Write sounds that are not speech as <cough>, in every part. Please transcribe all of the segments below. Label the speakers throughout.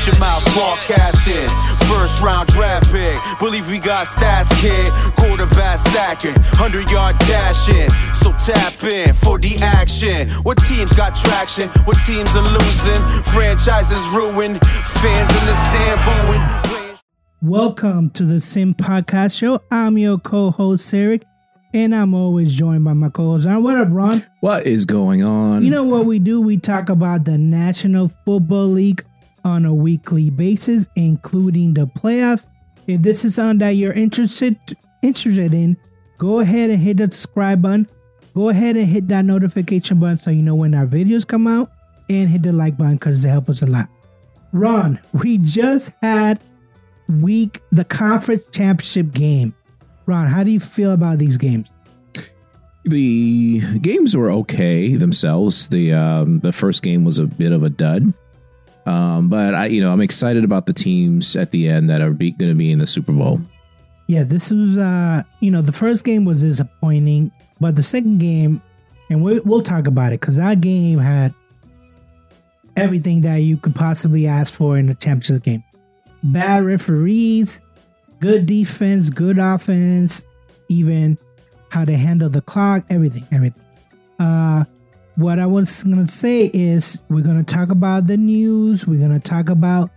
Speaker 1: Shut your mouth, broadcasting. First round draft pick. Believe we got stats, kid. Quarterback sacking. 100 yard dashing. So tap in for the action. What teams got traction? What teams are losing? Franchises ruined. Fans in the stand booing.
Speaker 2: Welcome to the Sim Podcast Show. I'm your co-host Eric, and I'm always joined by my co-host Ron. What up, Ron?
Speaker 3: What is going on?
Speaker 2: You know what we do? We talk about the National Football League on a weekly basis, including the playoffs. If this is something that you're interested interested in, go ahead and hit the subscribe button. Go ahead and hit that notification button so you know when our videos come out, and hit the like button because it helps us a lot. Ron, we just had week the conference championship game. Ron, how do you feel about these games?
Speaker 3: the games were okay themselves. The um, the first game was a bit of a dud, um, but I you know I'm excited about the teams at the end that are going to be in the Super Bowl.
Speaker 2: Yeah, this was uh, you know, the first game was disappointing, but the second game, and we, we'll talk about it because that game had everything that you could possibly ask for in a championship game. Bad referees, good defense, good offense, even how they handle the clock, everything, everything. Uh, what I was gonna say is we're gonna talk about the news, we're gonna talk about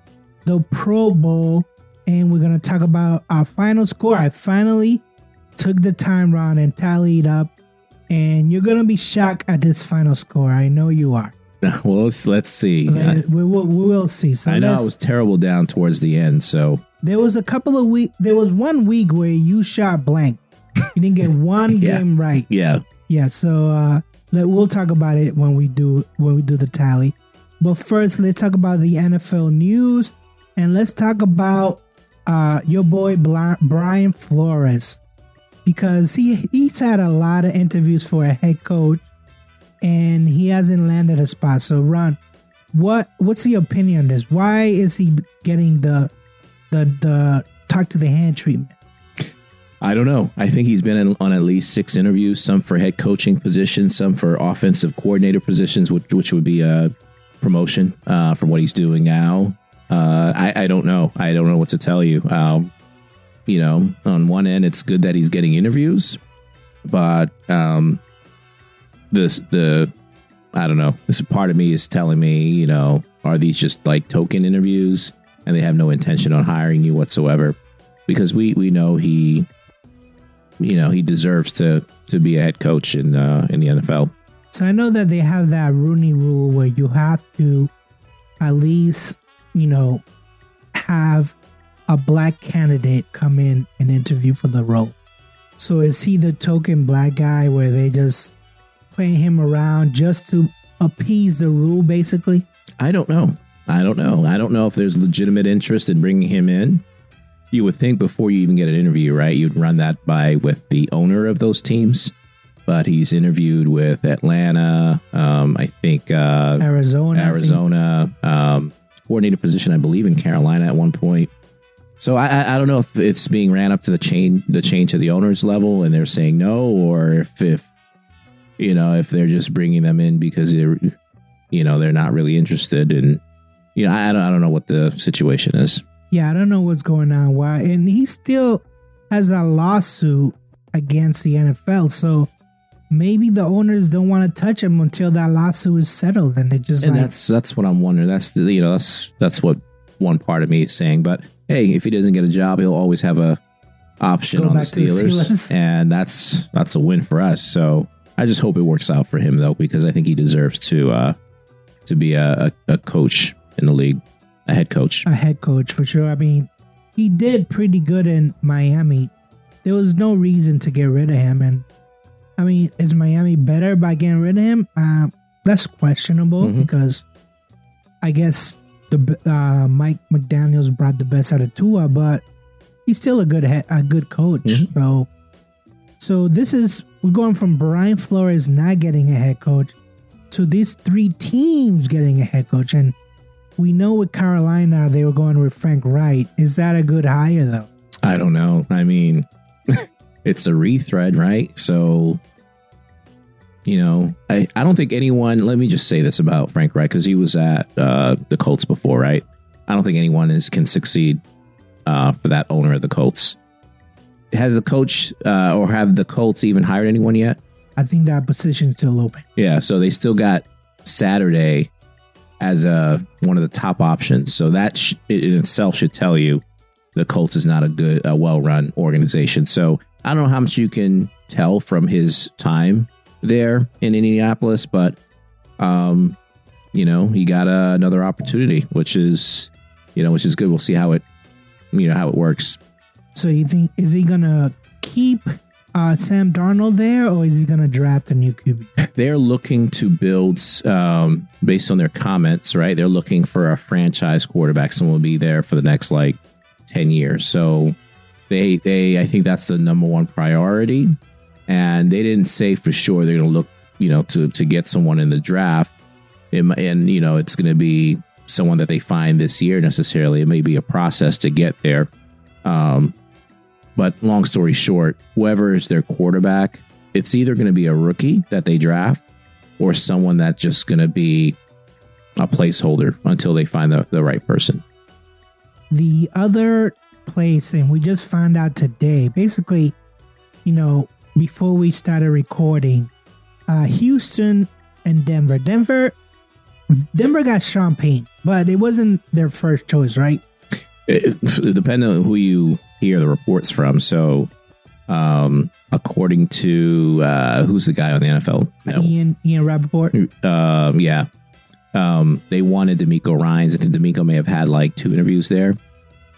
Speaker 2: the Pro Bowl, and we're gonna talk about our final score. I finally took the time round and tallied up, and you're gonna be shocked at this final score. I know you are. <laughs>
Speaker 3: well, let's let's see.
Speaker 2: We, will, we will see. So
Speaker 3: I know it was terrible down towards the end, so
Speaker 2: There was a couple of week. There was one week where you shot blank. You didn't get <laughs> one
Speaker 3: Yeah.
Speaker 2: game right.
Speaker 3: yeah.
Speaker 2: Yeah. So uh, we'll talk about it when we do when we do the tally. But first, let's talk about the NFL news, and let's talk about uh, your boy Brian Flores because he he's had a lot of interviews for a head coach, and he hasn't landed a spot. So, Ron, what what's your opinion on this? Why is he getting the the the talk to the hand treatment?
Speaker 3: I don't know. I think he's been in, on at least six interviews, some for head coaching positions, some for offensive coordinator positions, which which would be a promotion uh, from what he's doing now. Uh, I, I don't know. I don't know what to tell you. Um, you know, on one end, it's good that he's getting interviews, but um, this the I don't know. This part of me is telling me, you know, are these just like token interviews and they have no intention on hiring you whatsoever? Because we we know he you know he deserves to to be a head coach in uh, in the NFL.
Speaker 2: So I know that they have that Rooney rule where you have to at least, you know, have a black candidate come in and interview for the role. So is he the token black guy where they just playing him around just to appease the rule basically?
Speaker 3: I don't know. I don't know. I don't know if there's legitimate interest in bringing him in. You would think before you even get an interview, right? You'd run that by with the owner of those teams. But he's interviewed with Atlanta, um, I think uh,
Speaker 2: Arizona. Think.
Speaker 3: Arizona, um, coordinator position, I believe, in Carolina at one point. So I, I, I don't know if it's being ran up to the chain, the chain to the owners level, and they're saying no, or if, if you know, if they're just bringing them in because they're, you know, they're not really interested, and you know, I, I don't, I don't know what the situation is.
Speaker 2: Yeah, I don't know what's going on. Why? And he still has a lawsuit against the NFL. So maybe the owners don't want to touch him until that lawsuit is settled, and they just
Speaker 3: And
Speaker 2: like,
Speaker 3: that's that's what I'm wondering. That's the, you know, that's that's what one part of me is saying. But hey, if he doesn't get a job, he'll always have a option on the
Speaker 2: to the
Speaker 3: Steelers,
Speaker 2: Steelers. <laughs>
Speaker 3: and that's that's a win for us. So I just hope it works out for him though, because I think he deserves to uh to be a, a, a coach in the league, a head coach.
Speaker 2: a head coach for sure. I mean, he did pretty good in Miami. There was no reason to get rid of him, and I mean, is Miami better by getting rid of him? Uh, that's questionable
Speaker 3: Mhm.
Speaker 2: because I guess the uh, Mike McDaniel's brought the best out of Tua, but he's still a good head, a good coach.
Speaker 3: Mhm.
Speaker 2: So, so this is we're going from Brian Flores not getting a head coach to these three teams getting a head coach, and we know with Carolina they were going with Frank Reich. Is that a good hire though?
Speaker 3: I don't know. I mean, <laughs> it's a rethread, right? So, you know, I, I don't think anyone, let me just say this about Frank Reich, because he was at uh, the Colts before, right? I don't think anyone is can succeed uh, for that owner of the Colts. Has the coach uh, or have the Colts even hired anyone yet?
Speaker 2: I think that position's still open.
Speaker 3: Yeah, so they still got Saturday as a one of the top options. So that sh- in itself should tell you the Colts is not a good, a well-run organization. So I don't know how much you can tell from his time there in Indianapolis, but um, you know, he got uh, another opportunity, which is, you know, which is good. We'll see how it, you know, how it works.
Speaker 2: So you think is he gonna keep uh, Sam Darnold there, or is he gonna draft a new QB? <laughs>
Speaker 3: They're looking to build, um, based on their comments, right? They're looking for a franchise quarterback. Someone will be there for the next like ten years. So they, they, I think that's the number one priority. And they didn't say for sure they're gonna look, you know, to to get someone in the draft. It, and you know, it's gonna be someone that they find this year necessarily. It may be a process to get there. Um, but long story short, whoever is their quarterback, it's either going to be a rookie that they draft or someone that's just going to be a placeholder until they find the, the right person.
Speaker 2: The other place, and we just found out today, basically, you know, before we started recording, uh, Houston and Denver. Denver, Denver got Sean Payton, but it wasn't their first choice, right?
Speaker 3: It, depending on who you hear the reports from. So, um, according to uh, who's the guy on the NFL? No.
Speaker 2: Ian Ian Rapoport.
Speaker 3: Um, yeah. Um, they wanted DeMeco Ryans. I think DeMeco may have had like two interviews there,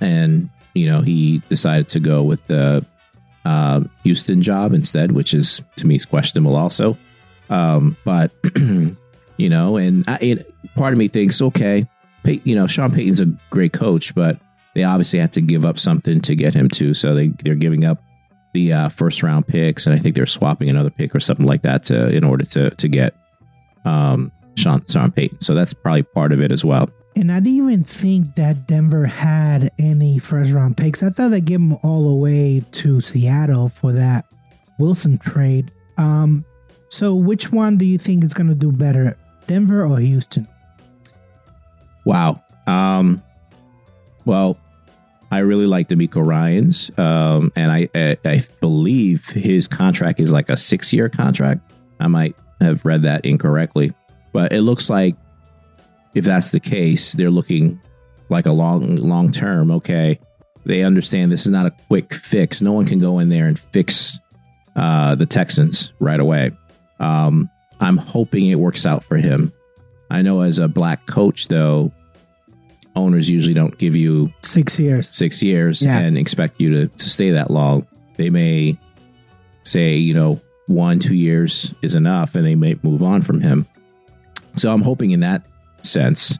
Speaker 3: and you know he decided to go with the uh, Houston job instead, which is to me is questionable also. Um, but <clears throat> you know, and I, it, part of me thinks, okay, Pey- you know, Sean Payton's a great coach, but they obviously had to give up something to get him too. so they they're giving up the uh, first round picks, and I think they're swapping another pick or something like that to in order to to get um, Sean Sean Payton. So that's probably part of it as well.
Speaker 2: And I didn't even think that Denver had any first round picks. I thought they gave them all away to Seattle for that Wilson trade. Um, so which one do you think is going to do better, Denver or Houston?
Speaker 3: Wow. Um, well, I really like DeMeco Ryans, um, and I, I I believe his contract is like a six year contract. I might have read that incorrectly, but it looks like if that's the case, they're looking like a long long term. Okay, they understand this is not a quick fix. No one can go in there and fix uh, the Texans right away. Um, I'm hoping it works out for him. I know as a black coach, though, owners usually don't give you
Speaker 2: Six years.
Speaker 3: six years
Speaker 2: Yeah.
Speaker 3: and expect you to, to stay that long. They may say, you know, one, two years is enough and they may move on from him. So I'm hoping in that sense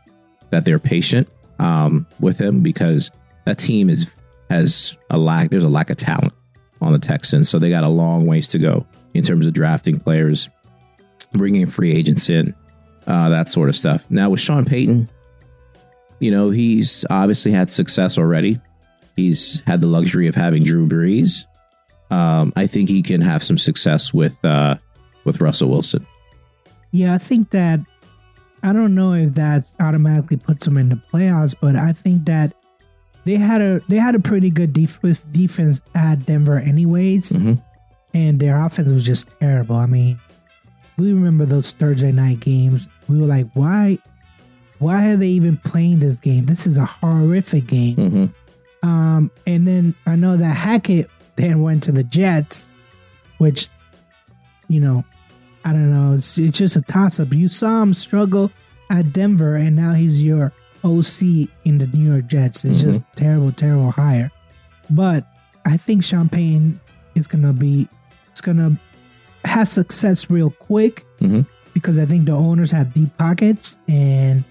Speaker 3: that they're patient um, with him because that team is has a lack, there's a lack of talent on the Texans. So they got a long ways to go in terms of drafting players, bringing free agents in, uh, that sort of stuff. Now with Sean Payton, you know, he's obviously had success already. He's had the luxury of having Drew Brees. Um, I think he can have some success with uh, with Russell Wilson.
Speaker 2: Yeah, I think that I don't know if that automatically puts them in the playoffs, but I think that they had a they had a pretty good def- defense at Denver, anyways,
Speaker 3: Mhm.
Speaker 2: and their offense was just terrible. I mean, we remember those Thursday night games. We were like, why, why are they even playing this game? This is a horrific game.
Speaker 3: Mm-hmm.
Speaker 2: Um, and then I know that Hackett then went to the Jets, which, you know, I don't know. It's, it's just a toss up. You saw him struggle at Denver, and now he's your OC in the New York Jets. It's just terrible, terrible hire. But I think Champagne is gonna be, it's gonna have success real quick
Speaker 3: Mhm.
Speaker 2: because I think the owners have deep pockets, and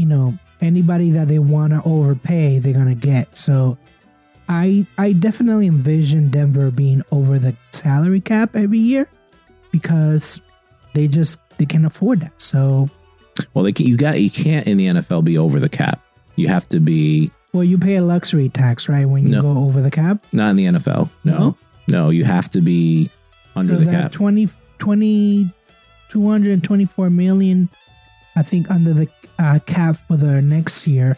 Speaker 2: you know anybody that they want to overpay, they're gonna get. So. I I definitely envision Denver being over the salary cap every year because they just they can afford that. So
Speaker 3: Well, they can, you got you can't in the NFL be over the cap. You have to be
Speaker 2: well, you pay a luxury tax, right? When you
Speaker 3: No.
Speaker 2: go over the cap.
Speaker 3: not in the NFL. No,
Speaker 2: No?
Speaker 3: no, you have to be under
Speaker 2: So
Speaker 3: the cap.
Speaker 2: 20, 20 224 million, I think under the uh, cap for the next year,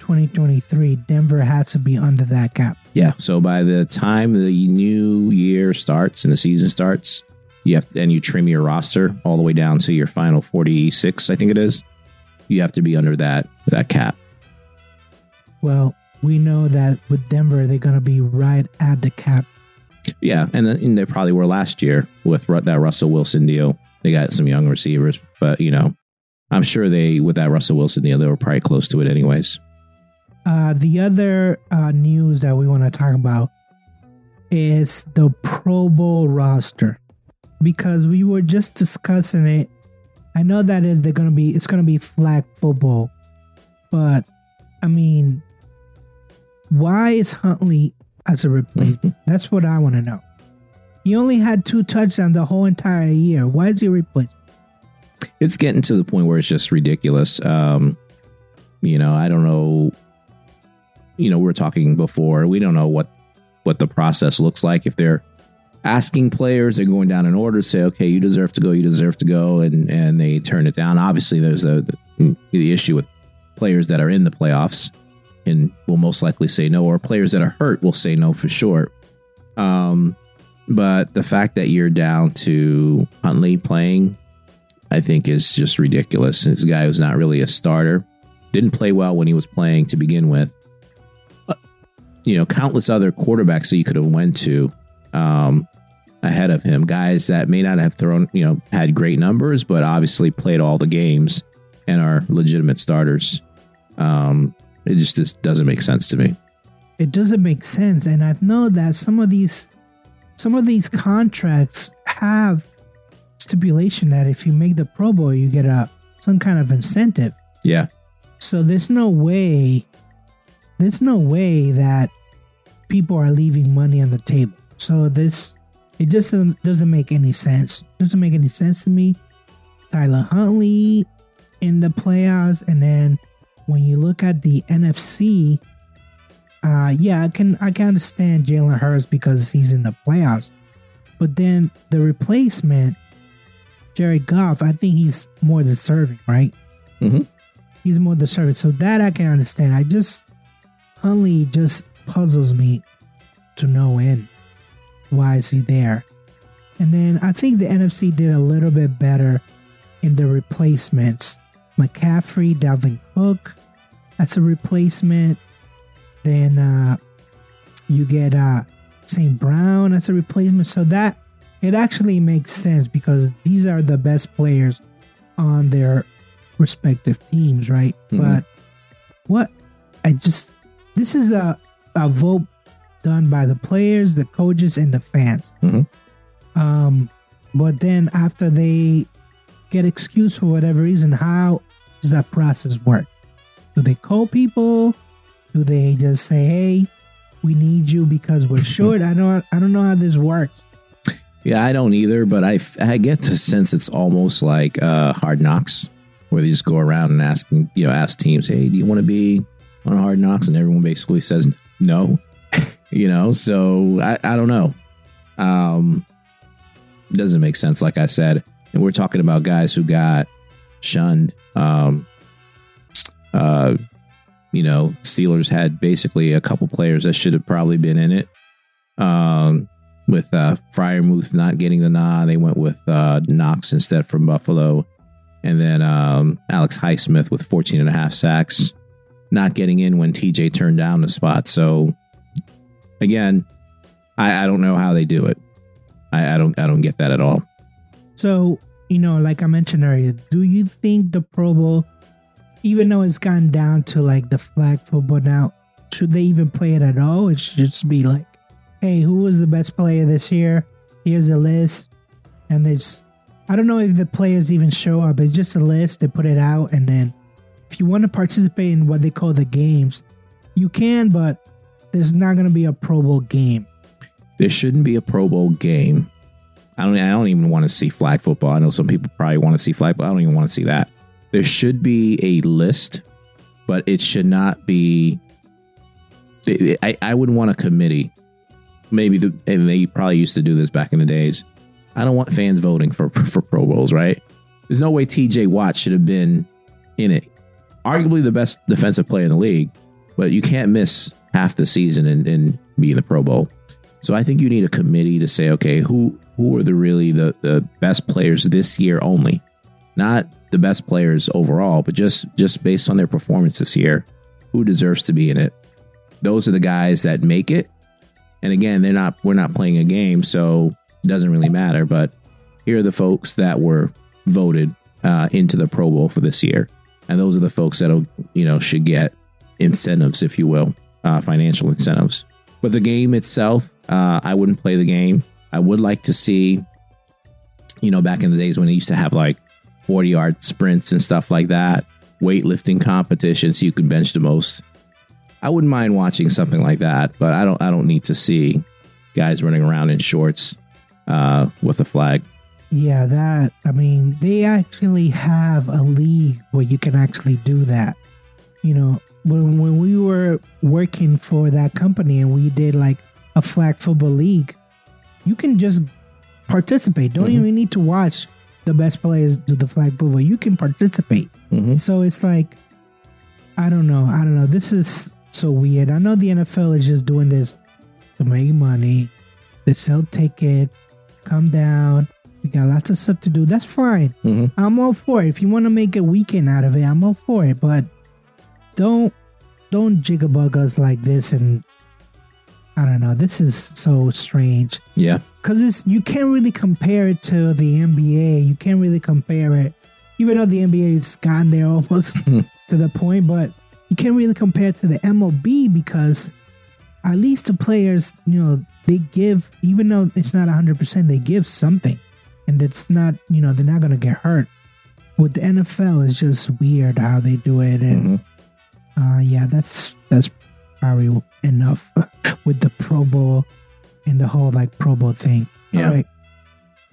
Speaker 2: 2023, Denver has to be under that cap.
Speaker 3: Yeah. So by the time the new year starts and the season starts, you have to, and you trim your roster all the way down to your final 46, I think it is. You have to be under that that cap.
Speaker 2: Well, we know that with Denver, they're going to be right at the cap.
Speaker 3: Yeah, and, and they probably were last year with that Russell Wilson deal. They got some young receivers, but you know, I'm sure they with that Russell Wilson deal, they were probably close to it anyways.
Speaker 2: Uh, the other uh, news that we want to talk about is the Pro Bowl roster because we were just discussing it. I know that is they're gonna be it's gonna be flag football, but I mean, why is Huntley as a replacement? <laughs> That's what I want to know. He only had two touchdowns the whole entire year. Why is he replaced?
Speaker 3: It's getting to the point where it's just ridiculous. Um, you know, I don't know. You know, we were talking before. We don't know what what the process looks like if they're asking players, they're going down in order, to say, okay, you deserve to go, you deserve to go, and and they turn it down. Obviously, there's a the, the issue with players that are in the playoffs and will most likely say no, or players that are hurt will say no for sure. Um, but the fact that you're down to Huntley playing, I think, is just ridiculous. This guy was not really a starter, didn't play well when he was playing to begin with. Uh, You know, countless other quarterbacks that you could have went to um, ahead of him, guys that may not have thrown, you know, had great numbers, but obviously played all the games and are legitimate starters. Um, it just, just doesn't make sense to me.
Speaker 2: it doesn't make sense and i know that some of these some of these contracts have stipulation that if you make the pro bowl you get a some kind of incentive.
Speaker 3: Yeah.
Speaker 2: so there's no way there's no way that people are leaving money on the table. So this it just doesn't, doesn't make any sense. Doesn't make any sense to me. Tyler huntley in the playoffs and then when you look at the nfc uh, yeah, I can I can understand Jalen Hurts because he's in the playoffs, but then the replacement, Jared Goff, I think he's more deserving, right?
Speaker 3: Mhm.
Speaker 2: He's more deserving, so that I can understand. I just Huntley just puzzles me to no end. Why is he there? And then I think the NFC did a little bit better in the replacements. McCaffrey, Dalvin Cook, that's a replacement. Then uh, you get uh, St. Brown as a replacement. So that it actually makes sense because these are the best players on their respective teams, right?
Speaker 3: Mhm.
Speaker 2: But what I just this is a a vote done by the players, the coaches, and the fans.
Speaker 3: Mhm.
Speaker 2: Um, but then after they get excused for whatever reason, how does that process work? Do they call people? Do they just say, "Hey, we need you because we're <laughs> short"? I don't. I don't know how this works.
Speaker 3: Yeah, I don't either, but I, I get the sense it's almost like uh, Hard Knocks, where they just go around and asking, you know, ask teams, hey, do you want to be on Hard Knocks? And everyone basically says no, <laughs> you know, so I, I don't know. Um, doesn't make sense, like I said. And we're talking about guys who got shunned. Um, uh, you know, Steelers had basically a couple players that should have probably been in it. Um, with uh, Freiermuth not getting the nod, they went with uh, Knox instead from Buffalo. And then um, Alex Highsmith with 14 and a half sacks, not getting in when TJ turned down the spot. So, again, I, I don't know how they do it. I, I don't I don't get that at all.
Speaker 2: So you know, like I mentioned earlier, do you think the Pro Bowl, even though it's gone down to like the flag football now, should they even play it at all? It should just be like, hey, who was the best player this year? Here's a list, and they just. I don't know if the players even show up. It's just a list. They put it out, and then if you want to participate in what they call the games, you can, but there's not going to be a Pro Bowl game.
Speaker 3: There shouldn't be a Pro Bowl game. I don't. I don't even want to see flag football. I know some people probably want to see flag, but I don't even want to see that. There should be a list, but it should not be. I, I would want a committee. Maybe the and they probably used to do this back in the days. I don't want fans voting for for Pro Bowls. Right? There's no way T.J. Watt should have been in it. Arguably the best defensive player in the league, but you can't miss half the season and, and be in the Pro Bowl. So I think you need a committee to say, okay, who who are the really the, the best players this year only, not the best players overall, but just just based on their performance this year, who deserves to be in it. Those are the guys that make it. And again, they're not we're not playing a game, so it doesn't really matter. But here are the folks that were voted uh, into the Pro Bowl for this year, and those are the folks that'll you know should get incentives, if you will, uh, financial incentives. But the game itself, uh, I wouldn't play the game. I would like to see, you know, back in the days when they used to have like 40 yard sprints and stuff like that, weightlifting competitions, so you could bench the most. I wouldn't mind watching something like that, but I don't. I don't need to see guys running around in shorts uh, with a flag.
Speaker 2: Yeah, that. I mean, they actually have a league where you can actually do that. You know, when when we were working for that company and we did like a flag football league, you can just participate. Don't mm-hmm. even need to watch the best players do the flag football. You can participate. Mm-hmm. So it's like, I don't know. I don't know. This is so weird. I know the NFL is just doing this to make money. They sell tickets, come down. We got lots of stuff to do. That's fine. Mm-hmm. I'm all for it. If you want to make a weekend out of it, I'm all for it. But don't don't jigabug us like this and I don't know. This is so strange.
Speaker 3: Yeah.
Speaker 2: Cuz it's you can't really compare it to the NBA. You can't really compare it even though the NBA's gotten there <laughs> almost to the point, but you can't really compare it to the MLB because at least the players, you know, they give even though it's not 100%, they give something. And it's not, you know, they're not going to get hurt. With the NFL, it's just weird how they do it and mm-hmm uh, yeah, that's that's probably enough <laughs> with the Pro Bowl and the whole like Pro Bowl thing.
Speaker 3: Yeah. All right.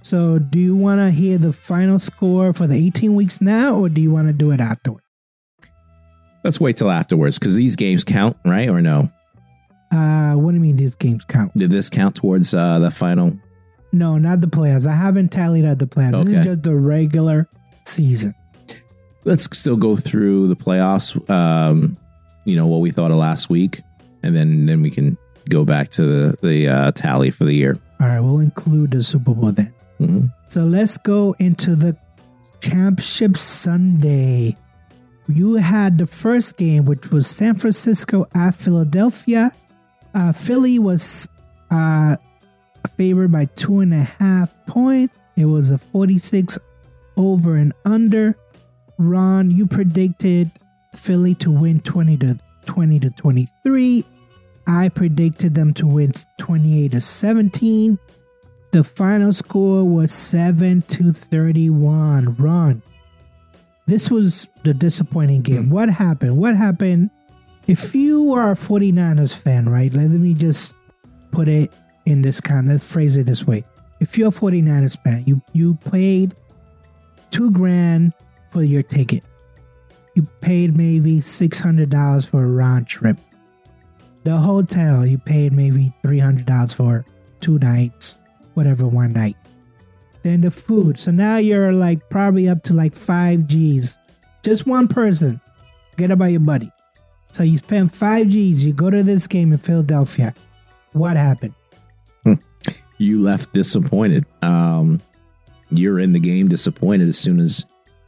Speaker 2: So, do you want to hear the final score for the 18 weeks now, or do you want to do it afterward?
Speaker 3: Let's wait till afterwards because these games count, right? Or no?
Speaker 2: Uh, what do you mean these games count?
Speaker 3: Did this count towards uh, the final?
Speaker 2: No, not the playoffs. I haven't tallied out the playoffs. Okay. This is just the regular season
Speaker 3: let's still go through the playoffs. Um, you know what we thought of last week, and then then we can go back to the the uh, tally for the year.
Speaker 2: All right, we'll include the Super Bowl then. Mm-hmm. So let's go into the championship Sunday. You had the first game, which was San Francisco at Philadelphia. Uh, Philly was uh, favored by two and a half points. It was a 46 over and under. Ron, you predicted Philly to win 20 to 20 to 23. I predicted them to win 28 to 17. The final score was 7 to 31. Ron, this was the disappointing game. Hmm. What happened? What happened? If you are a 49ers fan, right? Let me just put it in this kind of phrase it this way. If you're a 49ers fan, you you paid two grand for your ticket. You paid maybe $600 for a round trip. The hotel, you paid maybe $300 for two nights, whatever, one night. Then the food. So now you're like probably up to like five G's. Just one person. Forget about your buddy. So you spend five G's. You go to this game in Philadelphia. What happened?
Speaker 3: Hmm. You left disappointed. Um, you're in the game disappointed as soon as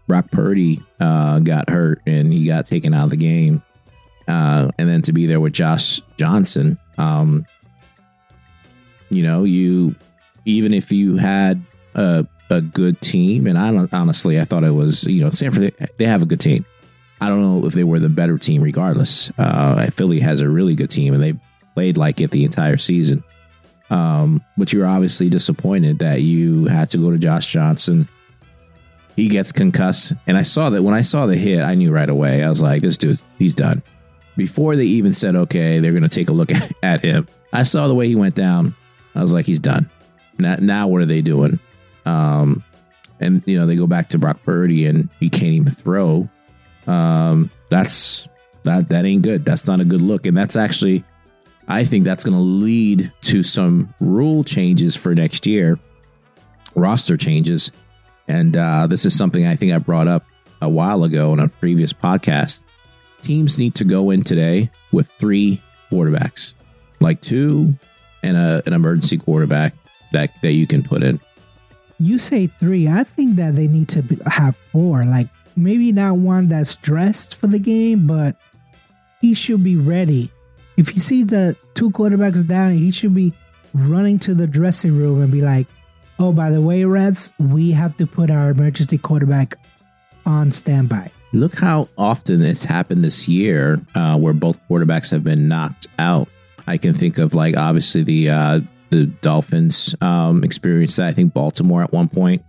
Speaker 3: Brock Purdy uh, got hurt and he got taken out of the game. Uh, and then to be there with Josh Johnson, um, you know, you even if you had a, a good team, and I don't honestly, I thought it was you know San Francisco they have a good team. I don't know if they were the better team, regardless. Uh, Philly has a really good team, and they played like it the entire season. Um, but you're obviously disappointed that you had to go to Josh Johnson he gets concussed. And I saw that when I saw the hit, I knew right away. I was like, this dude, he's done. Before they even said, okay, they're going to take a look <laughs> at, at, him, I saw the way he went down. I was like, he's done. Now, now what are they doing? Um, and, you know, they go back to Brock Purdy and he can't even throw. Um, that's that that ain't good. That's not a good look. And that's actually, I think that's going to lead to some rule changes for next year, roster changes and uh, this is something I think I brought up a while ago in a previous podcast. teams need to go in today with three quarterbacks, like two and a, an emergency quarterback that that you can put in.
Speaker 2: You say three. I think that they need to be, have four. Like maybe not one that's dressed for the game, but he should be ready. If he sees the two quarterbacks down, he should be running to the dressing room and be like, "Oh, by the way, Reds, we have to put our emergency quarterback on standby."
Speaker 3: Look how often it's happened this year, uh, where both quarterbacks have been knocked out. I can think of like obviously the uh, the Dolphins um, experience that I think Baltimore at one point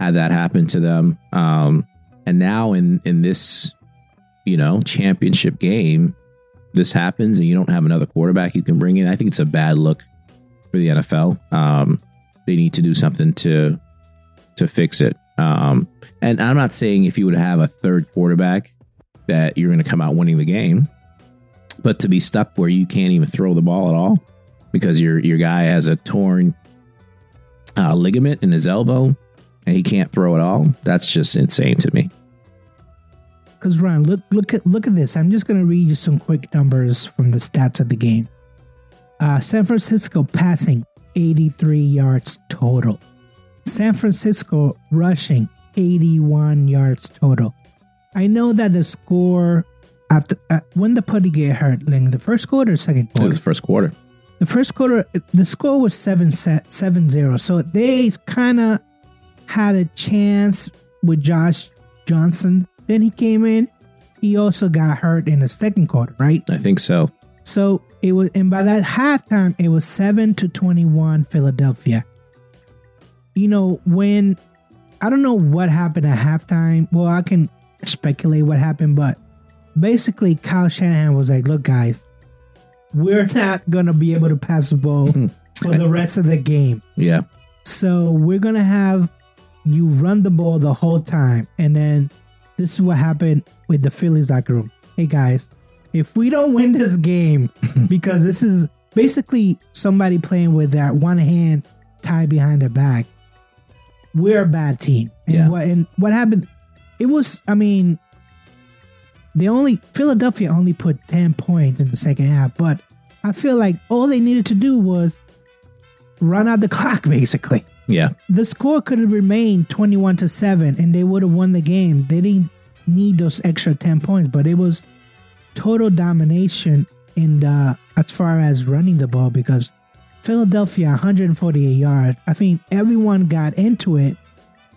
Speaker 3: had that happen to them, um, and now in in this you know championship game, this happens and you don't have another quarterback you can bring in. I think it's a bad look for the NFL. Um, they need to do something to to fix it. Um, and I'm not saying if you would have a third quarterback that you're going to come out winning the game, but to be stuck where you can't even throw the ball at all because your your guy has a torn uh, ligament in his elbow and he can't throw at all, that's just insane to me.
Speaker 2: Because Ryan, look look at look at this. I'm just gonna read you some quick numbers from the stats of the game. Uh, San Francisco passing 83 yards total. San Francisco rushing 81 yards total. I know that the score after uh, when the Purdy get hurt, like the first quarter, or second
Speaker 3: It
Speaker 2: quarter.
Speaker 3: was the first quarter.
Speaker 2: The first quarter, the score was 7 set, 7 0. So they kind of had a chance with Josh Johnson. Then he came in. He also got hurt in the second quarter, right?
Speaker 3: I think so.
Speaker 2: So it was, and by that halftime, it was 7 to 21 Philadelphia. You know, when I don't know what happened at halftime. Well, I can speculate what happened, but basically, Kyle Shanahan was like, look, guys, we're not to be able to pass the ball hmm. for the rest of the game.
Speaker 3: Yeah.
Speaker 2: So we're to have you run the ball the whole time. And then this is what happened with the Phillies locker room. Hey, guys, if we don't win this game, <laughs> because this is basically somebody playing with that one hand tied behind their back, we're a bad team. And
Speaker 3: Yeah.
Speaker 2: what and what happened? It was, I mean, they only Philadelphia only put ten points in the second half, but I feel like all they needed to do was run out the <laughs> clock, basically.
Speaker 3: Yeah.
Speaker 2: The score could have remained twenty-one to seven, and they would have won the game. They didn't need those extra ten points, but it was total domination in the as far as running the ball because Philadelphia 148 yards. I think everyone got into it,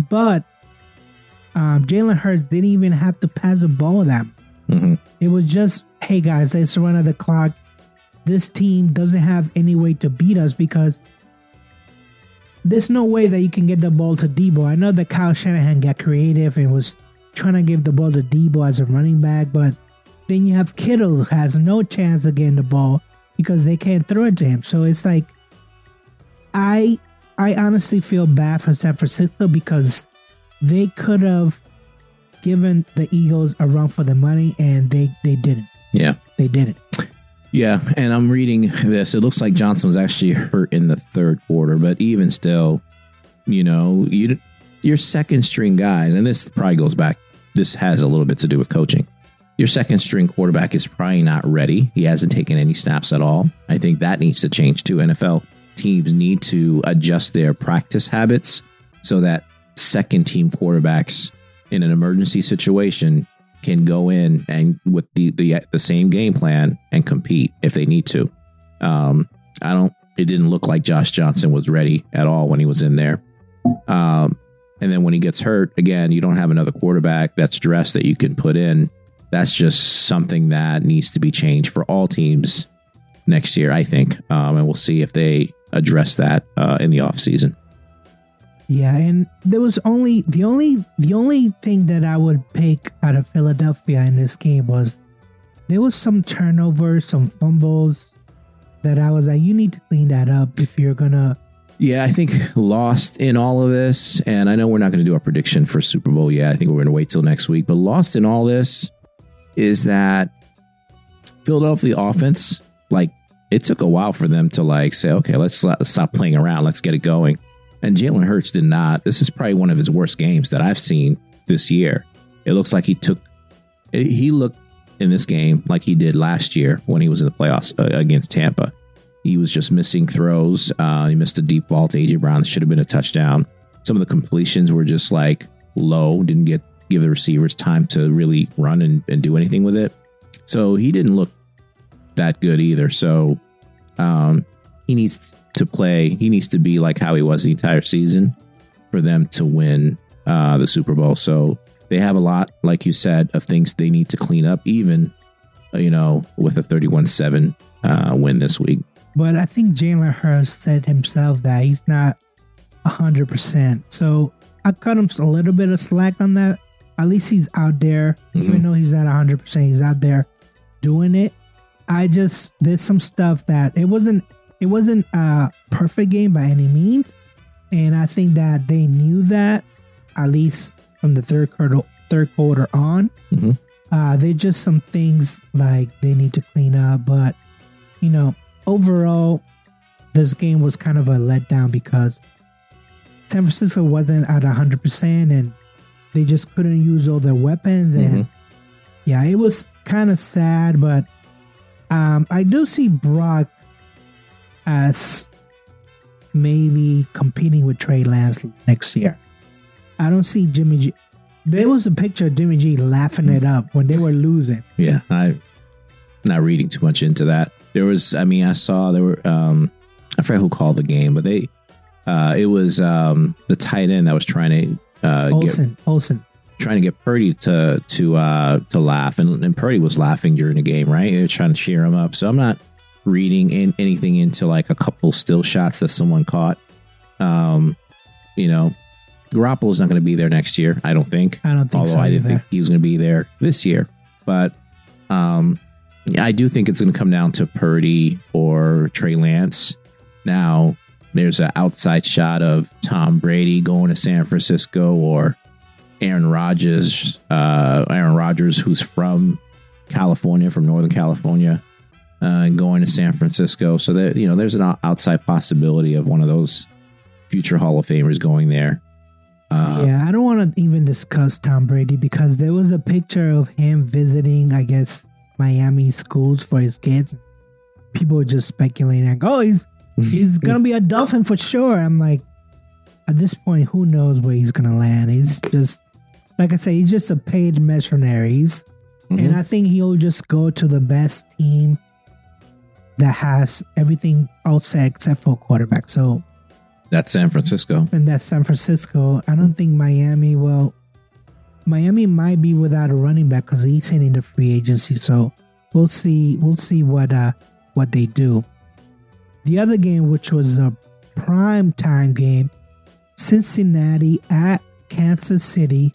Speaker 2: but um, Jalen Hurts didn't even have to pass the ball that. Much.
Speaker 3: hmm
Speaker 2: It was just, hey guys, let's run the clock. This team doesn't have any way to beat us because there's no way that you can get the ball to Deebo. I know that Kyle Shanahan got creative and was trying to give the ball to Deebo as a running back, but then you have Kittle who has no chance of getting the ball because they can't throw it to him. So it's like I I honestly feel bad for San Francisco because they could have given the Eagles a run for the money and they they didn't.
Speaker 3: Yeah.
Speaker 2: They didn't.
Speaker 3: Yeah, and I'm reading this. It looks like Johnson was actually hurt in the third quarter, but even still, you know, you your second string guys, and this probably goes back. This has a little bit to do with coaching. Your second string quarterback is probably not ready. He hasn't taken any snaps at all. I think that needs to change too. NFL teams need to adjust their practice habits so that second team quarterbacks in an emergency situation can go in and with the the the same game plan and compete if they need to. Um, I don't. It didn't look like Josh Johnson was ready at all when he was in there. Um, and then when he gets hurt again, you don't have another quarterback that's dressed that you can put in. That's just something that needs to be changed for all teams next year, I think. Um, and we'll see if they address that uh, in the offseason.
Speaker 2: Yeah, and there was only the only the only thing that I would pick out of Philadelphia in this game was there was some turnovers, some fumbles that I was like, you need to clean that up if you're gonna
Speaker 3: Yeah, I think lost in all of this, and I know we're not going to do our prediction for Super Bowl yet. I think we're going to wait till next week. But lost in all this is that Philadelphia offense, like it took a while for them to like say, okay, let's, let's stop playing around, let's get it going. And Jalen Hurts did not. This is probably one of his worst games that I've seen this year. It looks like he took, he looked in this game like he did last year when he was in the playoffs uh, against Tampa. He was just missing throws. Uh, he missed a deep ball to AJ Brown that should have been a touchdown. Some of the completions were just like low, didn't get give the receivers time to really run and, and do anything with it. So he didn't look that good either. So um, he needs to play. He needs to be like how he was the entire season for them to win uh, the Super Bowl. So they have a lot, like you said, of things they need to clean up, even, uh, you know, with a 31 7 uh, win this week.
Speaker 2: But I think Jalen Hurts said himself that he's not 100%. So I cut him a little bit of slack on that. At least he's out there,
Speaker 3: Mhm.
Speaker 2: even though he's not 100%, he's out there doing it. I just did some stuff that it wasn't it wasn't a perfect game by any means, and I think that they knew that at least from the third quarter third quarter on.
Speaker 3: Mhm.
Speaker 2: Uh, they just some things like they need to clean up, but you know, overall, this game was kind of a letdown because San Francisco wasn't at 100% and they just couldn't use all their weapons. And
Speaker 3: Mhm.
Speaker 2: yeah, it was kind of sad, but um, I do see Brock as maybe competing with Trey Lance next year. I don't see Jimmy G. There was a picture of Jimmy G laughing it up when they were losing.
Speaker 3: Yeah, I not reading too much into that. There was, I mean, I saw there were, um, I forget who called the game, but they, uh, it was um, the tight end that was trying to uh, get
Speaker 2: Olsen, Olsen.
Speaker 3: trying to get Purdy to to uh, to laugh, and, and Purdy was laughing during the game, right? They were trying to cheer him up. So I'm not reading in anything into like a couple still shots that someone caught. Um, you know, Garoppolo's not going to be there next year. I don't think.
Speaker 2: I don't think
Speaker 3: Although
Speaker 2: so
Speaker 3: I didn't think he was going to be there this year, but um, yeah, I do think it's going to come down to Purdy or Trey Lance. Now, there's an outside shot of Tom Brady going to San Francisco or Aaron Rodgers, uh, Aaron Rodgers, who's from California, from Northern California, uh, going to San Francisco. So that you know, there's an outside possibility of one of those future Hall of Famers going there. Uh,
Speaker 2: yeah, I don't want to even discuss Tom Brady because there was a picture of him visiting, I guess, Miami schools for his kids. People were just speculating, like, oh, he's <laughs> he's gonna be a Dolphin for sure. I'm like, at this point, who knows where he's gonna land? He's just, like I say, he's just a paid mercenary. He's,
Speaker 3: Mhm.
Speaker 2: And I think he'll just go to the best team that has everything outside except for a quarterback. So
Speaker 3: That's San Francisco.
Speaker 2: and that's San Francisco. I don't think Miami will. Miami might be without a running back because he's hitting the free agency. So we'll see. We'll see what uh what they do. The other game, which was a prime time game, Cincinnati at Kansas City.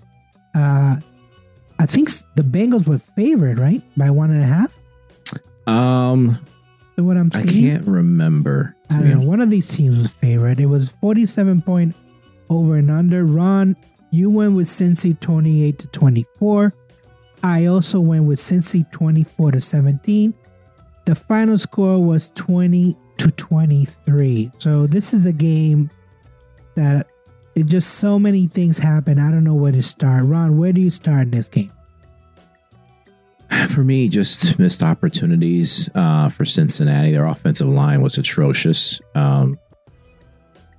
Speaker 2: Uh, I think the Bengals were favored, right, by one and a half.
Speaker 3: Um,
Speaker 2: What I'm seeing.
Speaker 3: I can't remember.
Speaker 2: I don't know. One of these teams was favorite. It was 47 point over and under. Ron, you went with Cincy 28 to 24. I also went with Cincy 24 to 17. The final score was 20 to 23. So this is a game that it just so many things happen. I don't know where to start. Ron, where do you start in this game? <laughs>
Speaker 3: For me, just missed opportunities uh, for Cincinnati. Their offensive line was atrocious. Um,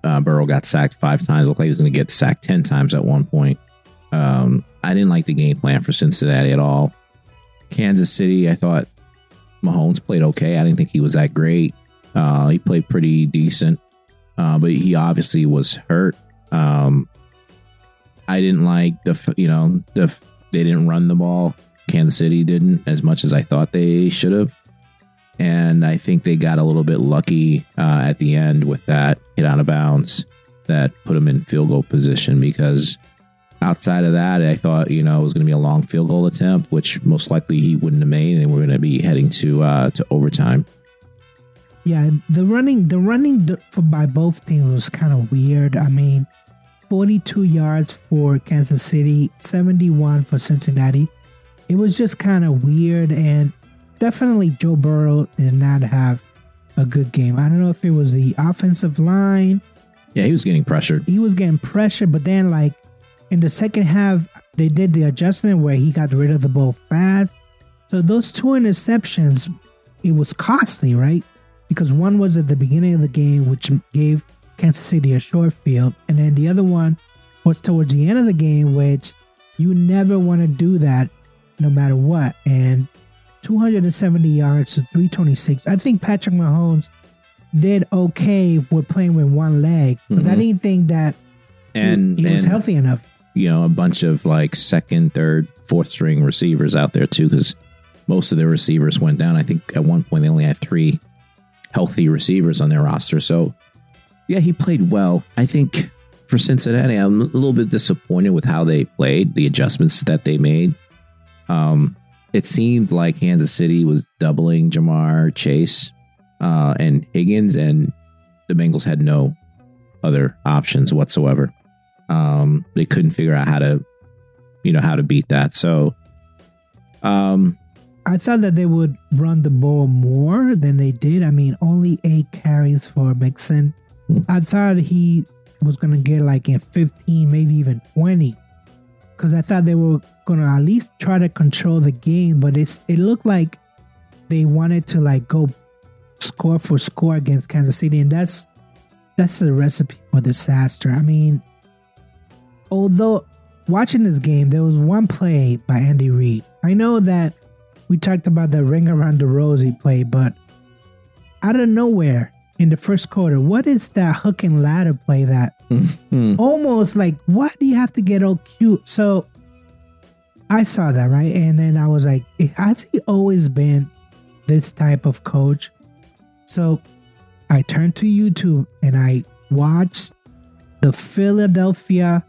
Speaker 3: uh, Burrow got sacked five times. Looked like he was going to get sacked ten times at one point. Um, I didn't like the game plan for Cincinnati at all. Kansas City, I thought Mahomes played okay. I didn't think he was that great. Uh, he played pretty decent, uh, but he obviously was hurt. Um, I didn't like the you know the they didn't run the ball. Kansas City didn't as much as I thought they should have, and I think they got a little bit lucky uh, at the end with that hit out of bounds that put them in field goal position because outside of that, I thought you know it was going to be a long field goal attempt, which most likely he wouldn't have made, and we're going to be heading to uh, to overtime.
Speaker 2: Yeah, the running, the running for by both teams was kind of weird. I mean, 42 yards for Kansas City, 71 for Cincinnati. It was just kind of weird, and definitely Joe Burrow did not have a good game. I don't know if it was the offensive line.
Speaker 3: Yeah, he was getting pressured.
Speaker 2: He was getting pressured, but then like in the second half, they did the adjustment where he got rid of the ball fast. So those two interceptions, it was costly, right? Because one was at the beginning of the game, which gave Kansas City a short field, and then the other one was towards the end of the game, which you never want to do that no matter what. And 270 yards to 326. I think Patrick Mahomes did okay with playing with one leg because I
Speaker 3: Mhm.
Speaker 2: didn't think that
Speaker 3: And
Speaker 2: he, he was healthy enough.
Speaker 3: you know, a bunch of like second, third, fourth string receivers out there too, because most of their receivers went down. I think at one point they only had three healthy receivers on their roster. So, yeah, he played well. I think for Cincinnati, I'm a little bit disappointed with how they played, the adjustments that they made. Um, it seemed like Kansas City was doubling Ja'Marr Chase uh, and Higgins, and the Bengals had no other options whatsoever. Um, they couldn't figure out how to, you know, how to beat that. So, um,
Speaker 2: I thought that they would run the ball more than they did. I mean, only eight carries for Mixon.
Speaker 3: Hmm.
Speaker 2: I thought he was going to get like in 15, maybe even 20. Because I thought they were to at least try to control the game. But it's, it looked like they wanted to like go score for score against Kansas City. And that's that's the recipe for disaster. I mean, although watching this game, there was one play by Andy Reid. I know that we talked about the ring around the rosy play, but out of nowhere in the first quarter, what is that hook and ladder play that
Speaker 3: hmm,
Speaker 2: almost like why do you have to get all cute? So I saw that right, and then I was like, has he always been this type of coach? So I turned to YouTube and I watched the Philadelphia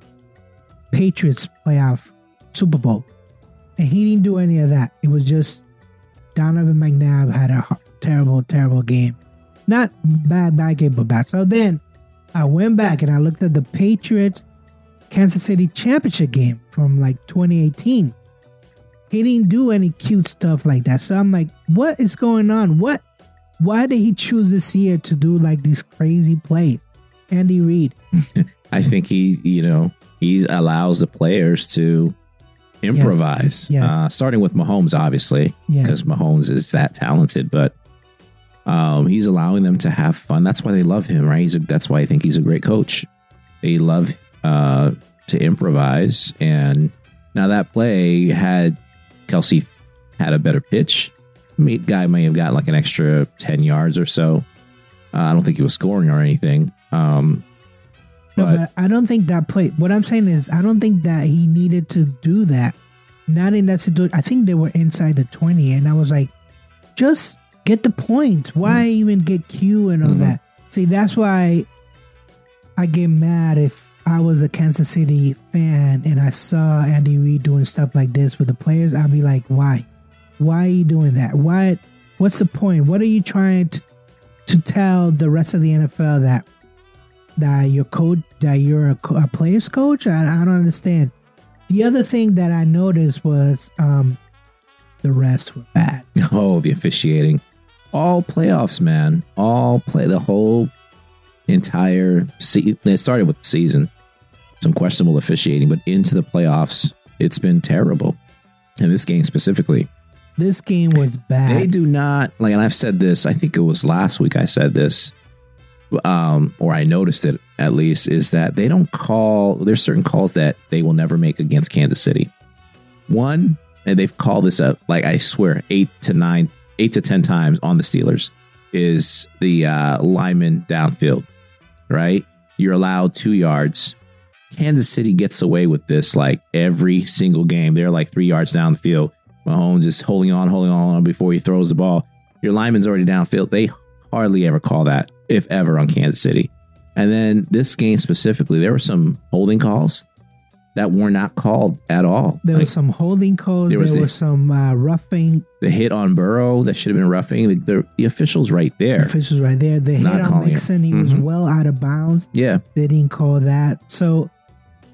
Speaker 2: Patriots playoff Super Bowl, and he didn't do any of that. It was just Donovan McNabb had a terrible, terrible game. Not bad, bad game, but bad. So then I went back and I looked at the Patriots Kansas City championship game from like 2018. He didn't do any cute stuff like that. So I'm like, what is going on? What? Why did he choose this year to do like these crazy plays? Andy Reid. <laughs>
Speaker 3: I think he, you know, he allows the players to improvise.
Speaker 2: Yes.
Speaker 3: Uh, starting with Mahomes, obviously,
Speaker 2: Yes.
Speaker 3: because Mahomes is that talented, but um, he's allowing them to have fun. That's why they love him, right? He's a, that's why I think he's a great coach. They love uh, to improvise, and now that play had Kelce had a better pitch. Guy may have got like an extra ten yards or so. Uh, I don't think he was scoring or anything. Um,
Speaker 2: No,
Speaker 3: but
Speaker 2: but I don't think that play. What I'm saying is, I don't think that he needed to do that. Not in that situation. I think they were inside the 20, and I was like, just get the points. Why even get Q and all
Speaker 3: Mhm.
Speaker 2: that? See, that's why I get mad if I was a Kansas City fan and I saw Andy Reid doing stuff like this with the players. I'd be like, why? Why are you doing that? Why? What's the point? What are you trying to to tell the rest of the NFL that that your coach that you're a, a player's coach I, I don't understand the other thing that i noticed was um the rest were bad <laughs>
Speaker 3: Oh, the officiating. All playoffs, man. All play the whole entire season. It started with the season. Some questionable officiating, but into the playoffs, it's been terrible. And this game specifically.
Speaker 2: this game was bad
Speaker 3: They do not like and I've said this, I think it was last week I said this. Um, or I noticed it at least, is that they don't call there's certain calls that they will never make against Kansas City. One, and they've called this up like I swear eight to nine, eight to ten times on the Steelers, is the uh lineman downfield. Right? You're allowed two yards. Kansas City gets away with this like every single game. They're like three yards down the field. Mahomes is holding on, holding on before he throws the ball. Your lineman's already downfield. They hardly ever call that, if ever, on Kansas City. And then this game specifically, there were some holding calls that were not called at all.
Speaker 2: there
Speaker 3: Like,
Speaker 2: was some holding calls
Speaker 3: There
Speaker 2: there,
Speaker 3: was the-
Speaker 2: was some uh, roughing
Speaker 3: the hit on Burrow that should have been roughing. The, the, the officials right there.
Speaker 2: The officials right there the
Speaker 3: Not
Speaker 2: hit on
Speaker 3: it.
Speaker 2: He was
Speaker 3: Mhm.
Speaker 2: well out of bounds
Speaker 3: Yeah,
Speaker 2: they didn't call that so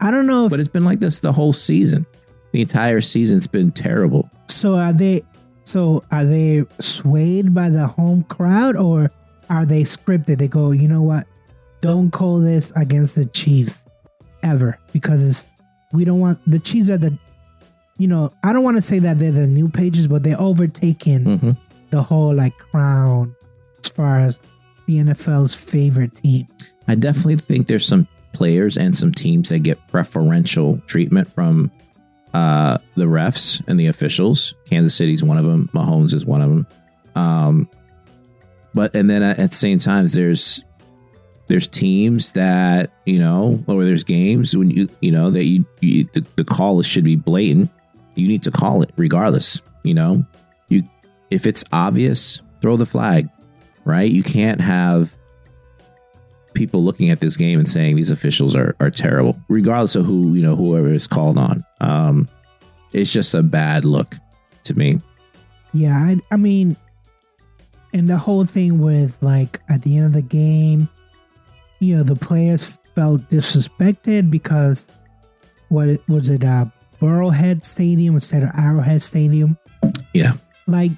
Speaker 2: i don't know if
Speaker 3: but it's been like this the whole season. The entire season's been terrible.
Speaker 2: So are they so are they swayed by the home crowd or are they scripted? They go, you know what? Don't call this against the Chiefs ever because it's we don't want the Chiefs are the you know, I don't want to say that they're the new pages, but they're overtaking
Speaker 3: hmm
Speaker 2: the whole like crown as far as the NFL's favorite team.
Speaker 3: I definitely think there's some players and some teams that get preferential treatment from uh, the refs and the officials. Kansas City's one of them. Mahomes is one of them. Um, but and then at, at the same time, there's there's teams that you know, or there's games when you you know that you, you the, the call should be blatant. You need to call it regardless. You know, you if it's obvious, throw the flag. Right? You can't have people looking at this game and saying these officials are are terrible, regardless of who you know whoever is called on. Um, it's just a bad look to me.
Speaker 2: Yeah, I, I mean, and the whole thing with like at the end of the game, you know, the players felt disrespected because what it, was it? Uh, Burrowhead Stadium instead of Arrowhead Stadium.
Speaker 3: Yeah,
Speaker 2: Like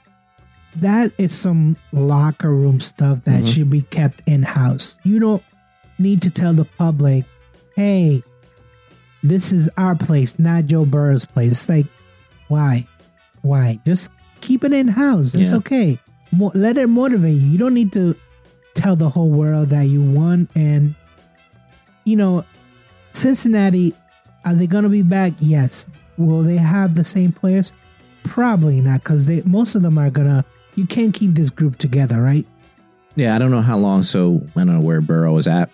Speaker 2: that is some locker room stuff that
Speaker 3: Mhm.
Speaker 2: should be kept in house. You don't need to tell the public, "Hey, this is our place, not Joe Burrow's place." It's like, why? Why? Just keep it in house. It's
Speaker 3: Yeah.
Speaker 2: okay. Mo- let it motivate you. You don't need to tell the whole world that you won. And you know, Cincinnati, are they going to be back? Yes. Will they have the same players? Probably not, because they most of them are gonna. You can't keep this group together, right?
Speaker 3: yeah. I don't know how long. So I don't know where Burrow is at.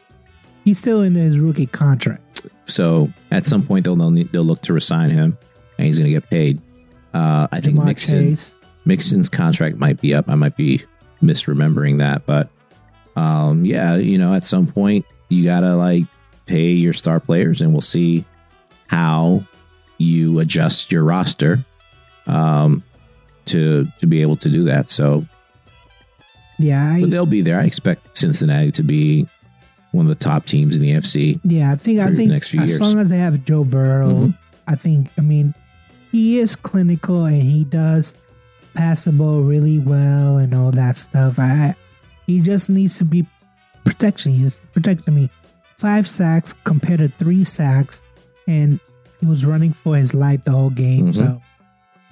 Speaker 2: He's still in his rookie contract.
Speaker 3: So at some point they'll they'll, look to resign him, and he's going to get paid. Uh, I think
Speaker 2: Ja'Marr
Speaker 3: Mixon
Speaker 2: Chase.
Speaker 3: Mixon's contract might be up. I might be misremembering that, but um, yeah, you know, at some point you gotta like pay your star players, and we'll see how you adjust your roster um, to to be able to do that. So,
Speaker 2: Yeah,
Speaker 3: but they'll be there. I expect Cincinnati to be one of the top teams in the FC.
Speaker 2: yeah. I think I think
Speaker 3: next few
Speaker 2: as
Speaker 3: years.
Speaker 2: long as they have Joe Burrow,
Speaker 3: Mhm.
Speaker 2: I think. I mean, he is clinical and he does pass the ball really well and all that stuff. I he just needs to be protection. He's protecting me. Five sacks compared to three sacks, and he was running for his life the whole game.
Speaker 3: Mhm.
Speaker 2: So,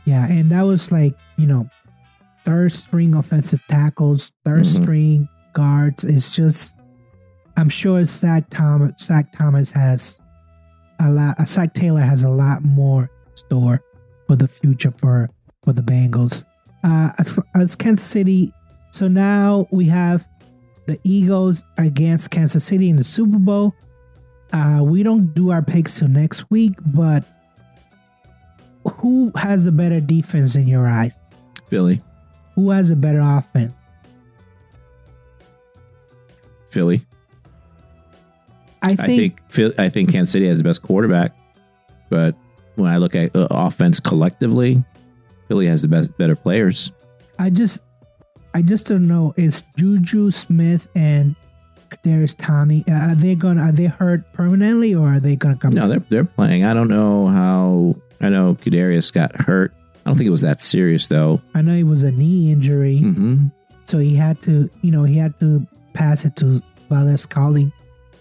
Speaker 2: yeah, and that was like you know, third string offensive tackles, 3rd
Speaker 3: Mhm.
Speaker 2: string guards. It's just, I'm sure Zach Thomas, Zach Thomas has a lot. uh, Zac Taylor has a lot more store for the future for for the Bengals. Uh, as, as Kansas City, so now we have the Eagles against Kansas City in the Super Bowl. Uh, we don't do our picks till next week, but who has a better defense in your eyes?
Speaker 3: Philly,
Speaker 2: Who has a better offense?
Speaker 3: Philly.
Speaker 2: I
Speaker 3: I
Speaker 2: think,
Speaker 3: think I think Kansas City has the best quarterback, but when I look at uh, offense collectively, Philly has the best better players.
Speaker 2: I just I just don't know. Is Juju Smith and Kadarius Toney uh, are they gonna are they hurt permanently or are they gonna come?
Speaker 3: No, they're they're playing. I don't know how. I know Kadarius got hurt. I don't think it was that serious though.
Speaker 2: I know it was a knee injury,
Speaker 3: hmm
Speaker 2: so he had to you know he had to pass it to Valdes-Scantling.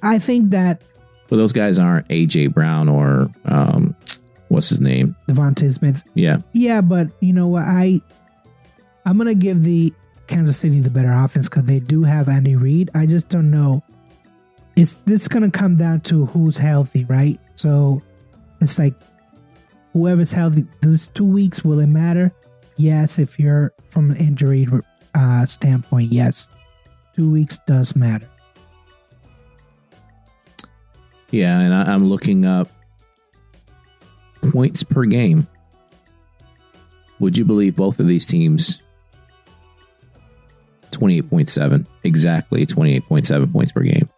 Speaker 2: I think that
Speaker 3: But those guys aren't AJ Brown or um, what's his name?
Speaker 2: DeVonta Smith.
Speaker 3: Yeah,
Speaker 2: Yeah, but you know what? I I'm gonna give the Kansas City the better offense because they do have Andy Reid. I just don't know. It's this gonna come down to who's healthy, right? So it's like whoever's healthy. Those two weeks will it matter? Yes, if you're from an injury uh, standpoint, yes, two weeks does matter.
Speaker 3: yeah. And I, I'm looking up points per game. Would you believe both of these teams? Twenty-eight point seven, exactly twenty-eight point seven points per game.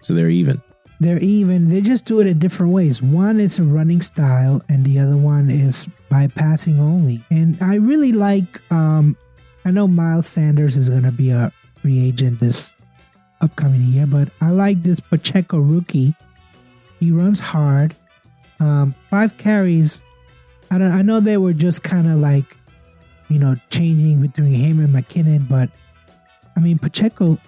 Speaker 3: So they're even.
Speaker 2: They're even. They just do it in different ways. One is a running style, and the other one is by passing only. And I really like. Um, I know Miles Sanders is going to be a free agent this upcoming year, but I like this Pacheco rookie. He runs hard. Um, five carries. I don't. I know they were just kind of like, you know, changing between him and McKinnon, but I mean Pacheco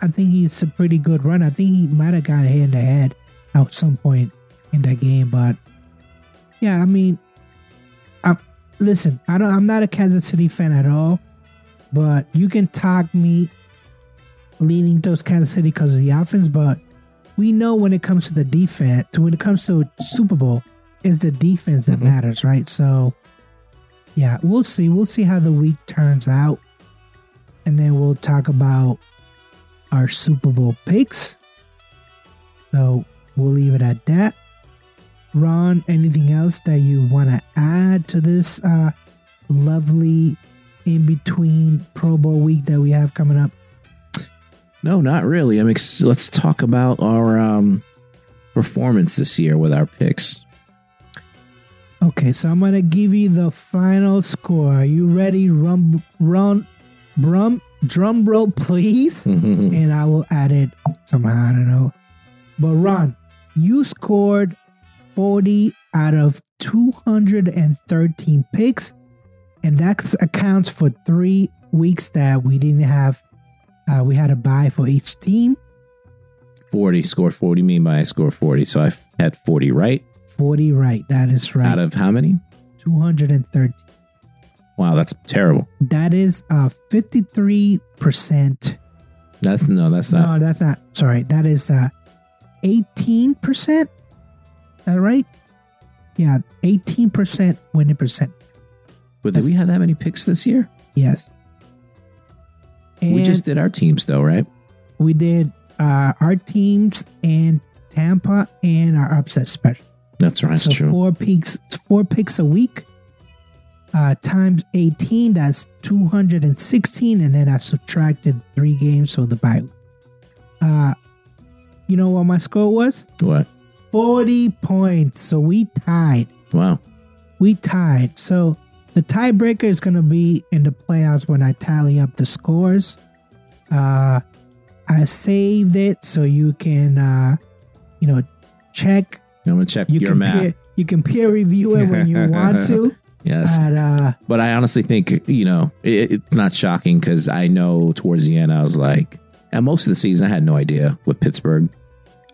Speaker 2: I think he's a pretty good run. I think he might have got hit in the head at some point in that game, but yeah, I mean, listen, I don't. I'm not a Kansas City fan at all, but you can talk me leaning towards Kansas City because of the offense. But we know when it comes to the defense, when it comes to Super Bowl, it's the defense that
Speaker 3: Mhm.
Speaker 2: matters, right? So, yeah, we'll see. We'll see how the week turns out, and then we'll talk about our Super Bowl picks. So we'll leave it at that. Ron, anything else that you want to add to this uh, lovely in between Pro Bowl week that we have coming up?
Speaker 3: No, not really. I'm ex- let's talk about our um, performance this year with our picks.
Speaker 2: Okay, so I'm gonna give you the final score. Are you ready? Rum, run, brum, drum roll, <laughs> please, <laughs> and I will add it somehow. I don't know. But Ron, you scored 40 out of 213 picks, and that accounts for three weeks that we didn't have. Uh, we had a buy for each team.
Speaker 3: 40 score 40 mean by I score 40 so i had 40 right
Speaker 2: 40 right. That is right.
Speaker 3: out of how many
Speaker 2: 213.
Speaker 3: Wow that's terrible
Speaker 2: That is uh 53%.
Speaker 3: that's no that's not
Speaker 2: No, that's not. Sorry, that is uh, eighteen percent. That right? Yeah, eighteen percent winning percent.
Speaker 3: but did we have that many picks this year
Speaker 2: Yes. And
Speaker 3: we just did our teams though right
Speaker 2: we did uh, our teams and Tampa and our upset special.
Speaker 3: that's right that's
Speaker 2: so
Speaker 3: true
Speaker 2: four picks, four picks a week. Uh, times eighteen, that's two hundred and sixteen, and then I subtracted three games for the bye. Uh, you know what my score was?
Speaker 3: what
Speaker 2: 40 points. So we tied.
Speaker 3: wow
Speaker 2: We tied. So the tiebreaker is going to be in the playoffs when I tally up the scores. Uh, I saved it so you can, uh, you know, check.
Speaker 3: i'm gonna check
Speaker 2: You
Speaker 3: your
Speaker 2: can
Speaker 3: math
Speaker 2: peer, you can peer review it when you want <laughs> to.
Speaker 3: Yes
Speaker 2: But uh,
Speaker 3: but i honestly think you know it, it's not shocking because i know towards the end i was like and most of the season i had no idea with pittsburgh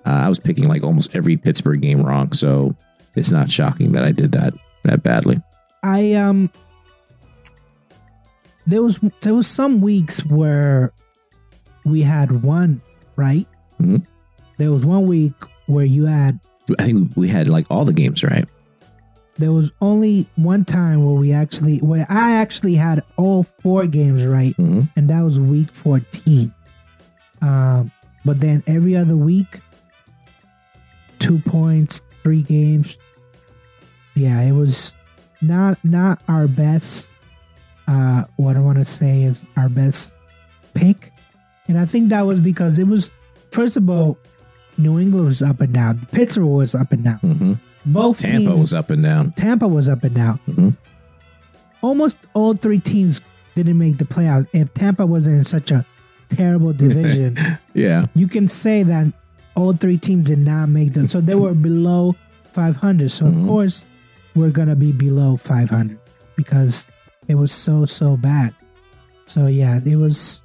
Speaker 3: uh, i was picking like almost every pittsburgh game wrong so it's not shocking that i did that that badly
Speaker 2: I um, there was there was some weeks where we had one right.
Speaker 3: Mhm.
Speaker 2: There was one week where you had
Speaker 3: I think we had like all the games right.
Speaker 2: There was only one time where we actually where I actually had all four games right,
Speaker 3: hmm
Speaker 2: and that was week fourteen. Um, but then every other week, two points, three games. Yeah, it was not not our best. Uh, what I want to say is our best pick, and I think that was because it was first of all, New England was up and down, The Pittsburgh was up and down.
Speaker 3: hmm
Speaker 2: Both
Speaker 3: Tampa
Speaker 2: teams,
Speaker 3: was up and down.
Speaker 2: Tampa was up and down.
Speaker 3: Mhm.
Speaker 2: Almost all three teams didn't make the playoffs. If Tampa wasn't in such a terrible <laughs> division,
Speaker 3: Yeah.
Speaker 2: you can say that all three teams did not make them. So they were below 500. So
Speaker 3: Mhm.
Speaker 2: of course we're gonna be below 500 because it was so so bad. So yeah, it was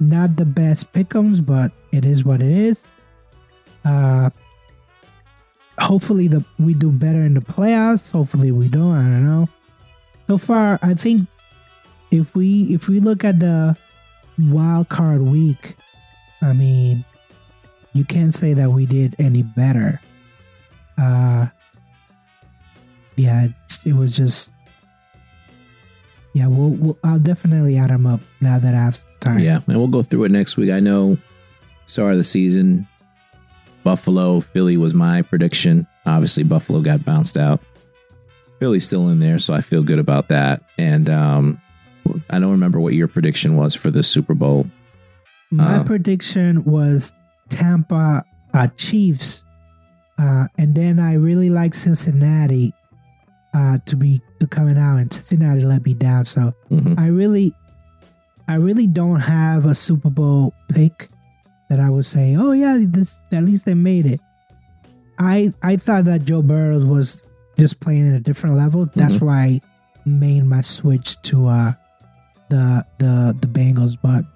Speaker 2: not the best pickums, but it is what it is. Uh, hopefully the we do better in the playoffs. Hopefully we don't. I don't know. So far, I think if we if we look at the wild card week, I mean, you can't say that we did any better. Uh, yeah, it was just. Yeah, we'll, we'll I'll definitely add them up now that I have time.
Speaker 3: Yeah. And we'll go through it next week. I know start of the season, Buffalo, Philly was my prediction. Obviously, Buffalo got bounced out. Philly's still in there, so I feel good about that. And um, I don't remember what your prediction was for the Super Bowl.
Speaker 2: My
Speaker 3: Uh,
Speaker 2: prediction was Tampa uh, Chiefs, uh, and then I really like Cincinnati uh, to be to coming out, and Cincinnati let me down. So
Speaker 3: Mhm.
Speaker 2: I really, I really don't have a Super Bowl pick that I would say, oh yeah, this at least they made it. I I thought that Joe Burrow was just playing at a different level. That's
Speaker 3: Mhm.
Speaker 2: why I made my switch to uh, the the the Bengals, but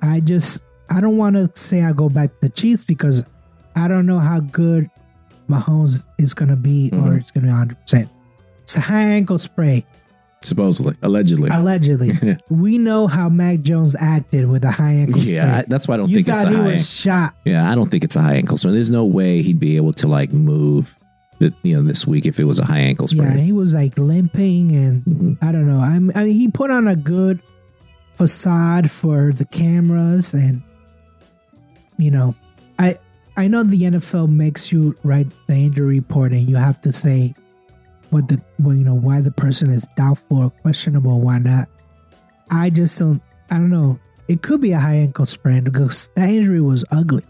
Speaker 2: I just I don't want to say I go back to the Chiefs because I don't know how good Mahomes is going to be or
Speaker 3: Mhm.
Speaker 2: it's going to be 100. percent It's a high ankle spray.
Speaker 3: Supposedly, allegedly.
Speaker 2: Allegedly. <laughs> we know how Mac Jones acted with a high ankle
Speaker 3: yeah, I, that's why I don't
Speaker 2: you
Speaker 3: think it's a
Speaker 2: he
Speaker 3: high.
Speaker 2: was shot.
Speaker 3: Yeah, I don't think it's a high ankle sprain. There's no way he'd be able to like move the, you know this week if it was a high ankle sprain.
Speaker 2: Yeah, he was like limping and
Speaker 3: Mhm.
Speaker 2: I don't know. I'm, I mean, he put on a good facade for the cameras, and you know, I I know the NFL makes you write the injury report, and you have to say what the well, you know, why the person is doubtful or questionable, why not. I just don't. I don't know. It could be a high ankle sprain because that injury was ugly.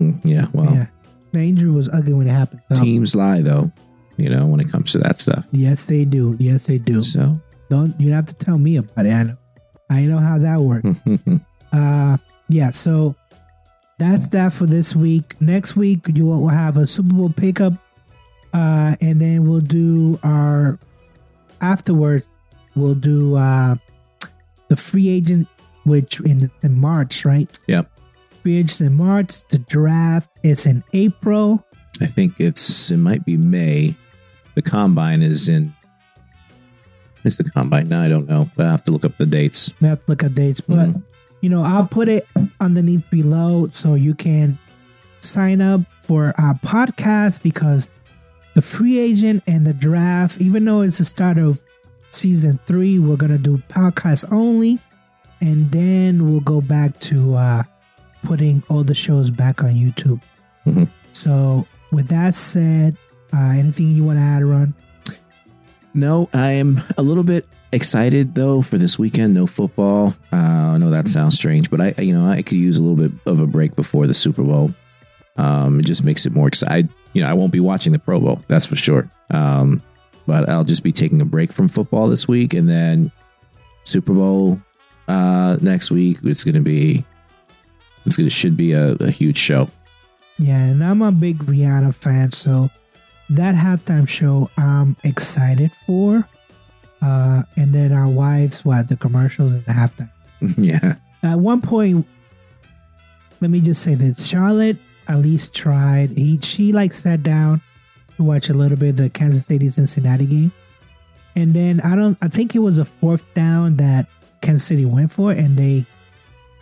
Speaker 3: Mm, yeah, well,
Speaker 2: yeah, the injury was ugly when it happened. So,
Speaker 3: teams lie though, you know, when it comes to that stuff.
Speaker 2: yes, they do. Yes, they do.
Speaker 3: So,
Speaker 2: Don't you have to tell me about it. I know. I know how that works. <laughs> Uh, yeah. So that's that for this week. Next week you we'll have a Super Bowl pickup, uh, and then we'll do our afterwards. We'll do uh, the free agent, which in in March, right?
Speaker 3: Yep.
Speaker 2: Free agents in March. The draft is in April.
Speaker 3: I think it's it might be May. The combine is in. Is the combine? No, I don't know. But I have to look up the dates.
Speaker 2: We have to look at dates, but
Speaker 3: Mhm.
Speaker 2: you know, I'll put it underneath below so you can sign up for our podcast because the free agent and the draft, even though it's the start of season three, we're gonna do podcast only, and then we'll go back to uh, putting all the shows back on YouTube.
Speaker 3: Mhm.
Speaker 2: So, with that said, uh, anything you want to add, Ron?
Speaker 3: No, I am a little bit excited though for this weekend. No football. Uh, I know that sounds strange, but I, you know, I could use a little bit of a break before the Super Bowl. Um, it just makes it more exciting. You know, I won't be watching the Pro Bowl, that's for sure. Um, but I'll just be taking a break from football this week, and then Super Bowl uh, next week. It's going to be, it's to should be a, a huge show.
Speaker 2: Yeah, and I'm a big Rihanna fan, so that halftime show I'm excited for. Uh, and then our wives, what the commercials and the halftime. <laughs>
Speaker 3: yeah,
Speaker 2: At one point, let me just say this: Charlotte at least tried. He she like sat down to watch a little bit of the Kansas City Cincinnati game, and then I don't. I think it was a fourth down that Kansas City went for, and they,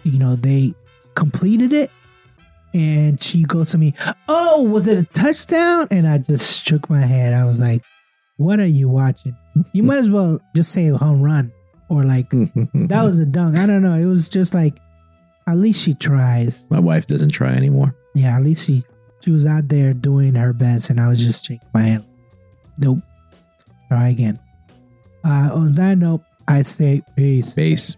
Speaker 2: you know, they completed it. And she goes to me, "Oh, was it a touchdown?" And I just shook my head. I was like, "What are you watching? <laughs> You might as well just say home run or like <laughs> that was a dunk. I don't know. It was just like, at least she tries.
Speaker 3: my wife doesn't try anymore.
Speaker 2: Yeah, at least she she was out there doing her best, and I was just shaking my head. Nope. Try again. Uh, on that note, I say peace.
Speaker 3: Peace.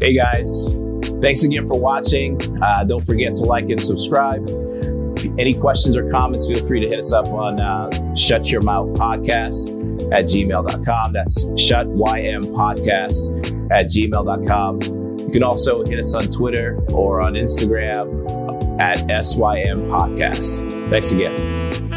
Speaker 4: Hey guys, thanks again for watching. Uh, don't forget to like and subscribe. Any questions or comments, feel free to hit us up on uh, Shut Your Mouth Podcast at gmail.com. That's Shut YM Podcast at gmail.com. You can also hit us on Twitter or on Instagram at SYM Podcast. Thanks again.